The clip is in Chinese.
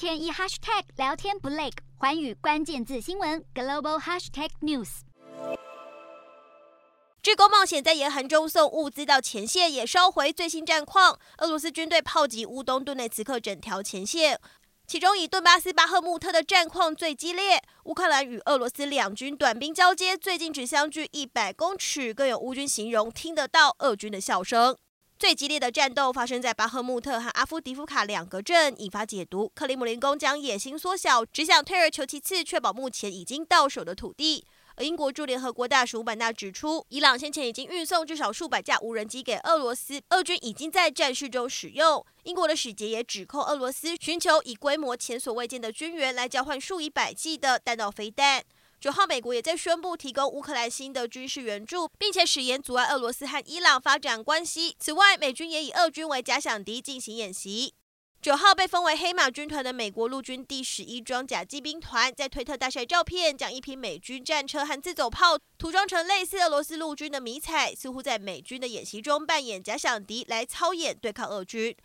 天一 hashtag 聊天不累，环宇关键字新闻 global hashtag news。志工冒险在严寒中送物资到前线，也收回最新战况。俄罗斯军队炮击乌东顿内茨克整条前线，其中以顿巴斯巴赫穆特的战况最激烈。乌克兰与俄罗斯两军短兵交接，最近只相距一百公尺，更有乌军形容听得到俄军的笑声。最激烈的战斗发生在巴赫穆特和阿夫迪夫卡两个镇，引发解读。克里姆林宫将野心缩小，只想退而求其次，确保目前已经到手的土地。而英国驻联合国大使伍版纳指出，伊朗先前已经运送至少数百架无人机给俄罗斯，俄军已经在战事中使用。英国的使节也指控俄罗斯寻求以规模前所未见的军援来交换数以百计的弹道飞弹。九号，美国也在宣布提供乌克兰新的军事援助，并且誓言阻碍俄罗斯和伊朗发展关系。此外，美军也以俄军为假想敌进行演习。九号，被封为黑马军团的美国陆军第十一装甲骑兵团在推特大晒照片，将一批美军战车和自走炮涂装成类似俄罗斯陆军的迷彩，似乎在美军的演习中扮演假想敌来操演对抗俄军。